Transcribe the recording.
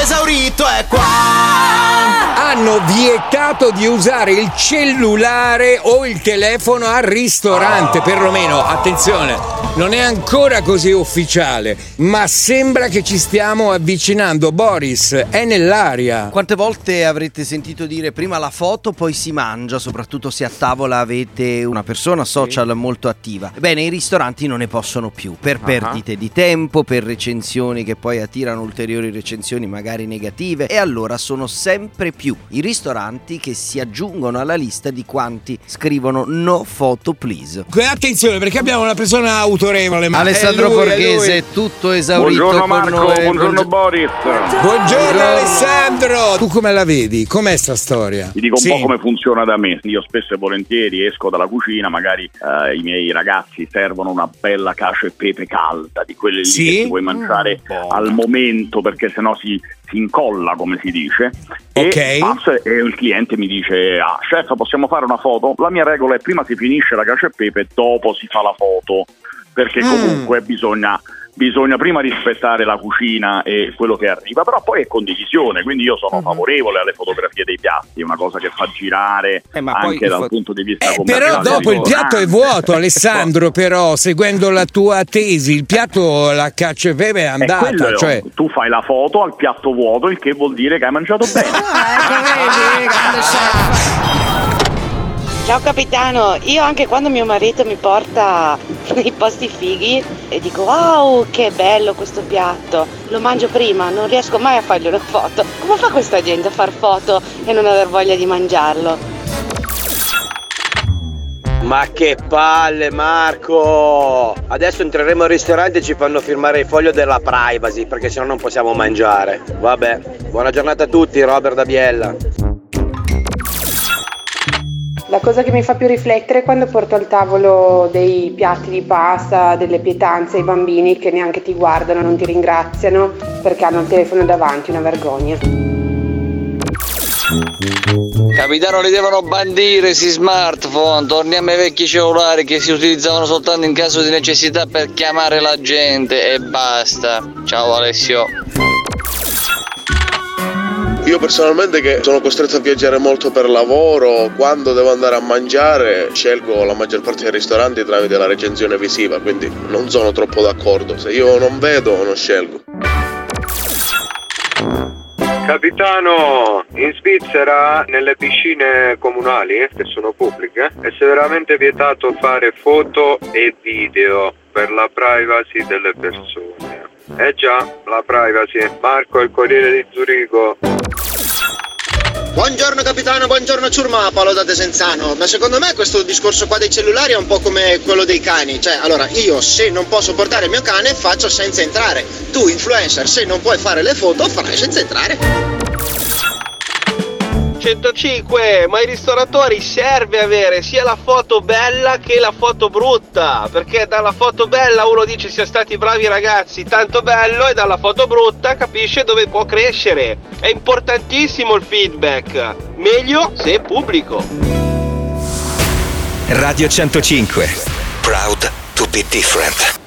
esaurito è qua. Hanno vietato di usare il cellulare o il telefono al ristorante, perlomeno, attenzione, non è ancora così ufficiale, ma sembra che ci stiamo avvicinando. Boris, è nell'aria. Quante volte avrete sentito dire prima la foto, poi si mangia, soprattutto se a tavola avete una persona social molto attiva? Bene, i ristoranti non ne possono più per perdite di tempo, per recensioni che poi attirano ulteriori recensioni magari negative e allora sono sempre più i ristoranti che si aggiungono alla lista di quanti scrivono no photo please. Attenzione perché abbiamo una persona autorevole. ma Alessandro lui, è Borghese, tutto esaurito Buongiorno con Marco, noi. buongiorno Boris. Buongiorno Alessandro. Tu come la vedi? Com'è sta storia? Ti dico un Sì. po' come funziona da me. Io spesso e volentieri esco dalla cucina, magari eh, i miei ragazzi servono una bella cacio e pepe calda, di quelle lì Sì? che ti puoi mangiare al momento perché sennò si, si incolla, come si dice. Ok. E passo e il cliente mi dice, ah chef possiamo fare una foto? La mia regola è prima si finisce la cacio e pepe, dopo si fa la foto, perché Mm. comunque bisogna... Bisogna prima rispettare la cucina e quello che arriva, però poi è condivisione, quindi io sono favorevole alle fotografie dei piatti, è una cosa che fa girare Eh, anche dal fo- punto di vista Eh, commerciale. però dopo il piatto è vuoto, Alessandro. Però, seguendo la tua tesi, il piatto, la cacio e pepe è E quello andata. è- Cioè, Tu fai la foto al piatto vuoto, il che vuol dire che hai mangiato bene. Ciao capitano, io anche quando mio marito mi porta nei posti fighi e dico wow che bello questo piatto, lo mangio prima, non riesco mai a fargli una foto. Come fa questa gente a far foto e non aver voglia di mangiarlo? Ma che palle Marco! Adesso entreremo al ristorante e ci fanno firmare il foglio della privacy perché sennò non possiamo mangiare. Vabbè, buona giornata a tutti, Robert da Biella. La cosa che mi fa più riflettere è quando porto al tavolo dei piatti di pasta, delle pietanze ai bambini che neanche ti guardano, non ti ringraziano perché hanno il telefono davanti, una vergogna. Capitano li devono bandire si smartphone, torniamo ai vecchi cellulari che si utilizzavano soltanto in caso di necessità per chiamare la gente e basta. Ciao Alessio. Io personalmente che sono costretto a viaggiare molto per lavoro, quando devo andare a mangiare scelgo la maggior parte dei ristoranti tramite la recensione visiva, quindi non sono troppo d'accordo. Se io non vedo non scelgo. Capitano, in Svizzera nelle piscine comunali, eh, che sono pubbliche, è severamente vietato fare foto e video per la privacy delle persone. Eh già, la privacy. Marco, il Corriere di Zurigo. Buongiorno capitano, buongiorno ciurma, Paolo da Desenzano. Ma secondo me questo discorso qua dei cellulari è un po' come quello dei cani. Cioè, allora, io se non posso portare il mio cane faccio senza entrare. Tu, influencer, se non puoi fare le foto, farai senza entrare. 105, ma ai ristoratori serve avere sia la foto bella che la foto brutta, perché dalla foto bella uno dice siamo stati bravi ragazzi, tanto bello, e dalla foto brutta capisce dove può crescere. È importantissimo il feedback, meglio se pubblico. Radio 105. Proud to be different.